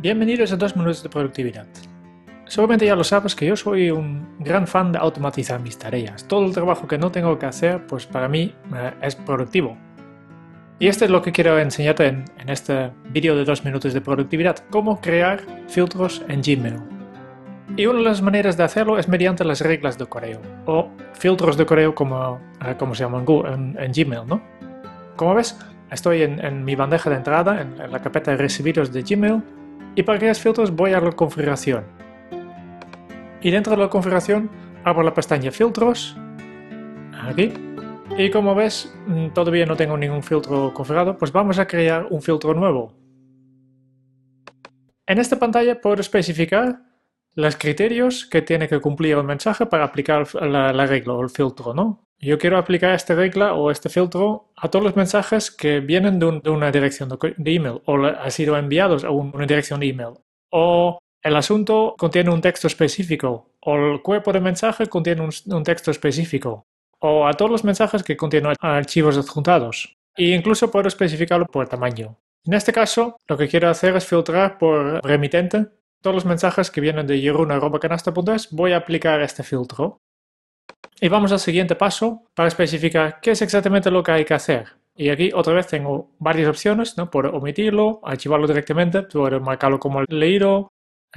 Bienvenidos a dos minutos de productividad. Seguramente ya lo sabes que yo soy un gran fan de automatizar mis tareas. Todo el trabajo que no tengo que hacer, pues para mí eh, es productivo. Y esto es lo que quiero enseñarte en, este vídeo de dos minutos de productividad, cómo crear filtros en Gmail. Y una de las maneras de hacerlo es mediante las reglas de correo, o filtros de correo como, eh, como se llaman en, en, Gmail, ¿no? Como ves, estoy en, en mi bandeja de entrada, en, en la carpeta de recibidos de Gmail, y para crear filtros voy a la configuración. Y dentro de la configuración abro la pestaña filtros, aquí, y como ves mm, todavía no tengo ningún filtro configurado, pues vamos a crear un filtro nuevo. En esta pantalla puedo especificar los criterios que tiene que cumplir el mensaje para aplicar la, la regla o el filtro, ¿no? Yo quiero aplicar esta regla o este filtro a todos los mensajes que vienen de, un, de una dirección de email o han sido enviados a una dirección de email. O el asunto contiene un texto específico o el cuerpo de mensaje contiene un, un texto específico. O a todos los mensajes que contienen archivos adjuntados. E incluso puedo especificarlo por tamaño. En este caso, lo que quiero hacer es filtrar por remitente todos los mensajes que vienen de yeruna.canasta.es. Voy a aplicar este filtro. Y vamos al siguiente paso para especificar qué es exactamente lo que hay que hacer. Y aquí otra vez tengo varias opciones, ¿no? Por omitirlo, archivarlo directamente, puedo marcarlo como leído,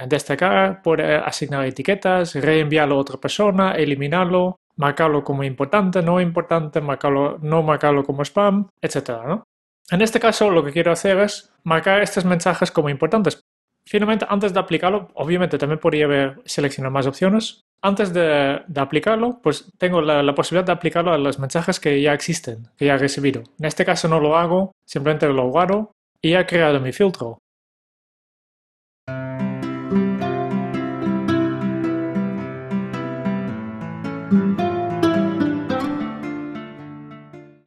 destacar, por asignar etiquetas, reenviarlo a otra persona, eliminarlo, marcarlo como importante, no importante, marcarlo, no marcarlo como spam, etc. ¿no? En este caso lo que quiero hacer es marcar estos mensajes como importantes. Finalmente, antes de aplicarlo, obviamente también podría haber seleccionado más opciones, antes de, aplicarlo, pues tengo la, posibilidad de aplicarlo a los mensajes que ya existen, que ya he recibido. En este caso no lo hago, simplemente lo guardo y he creado mi filtro.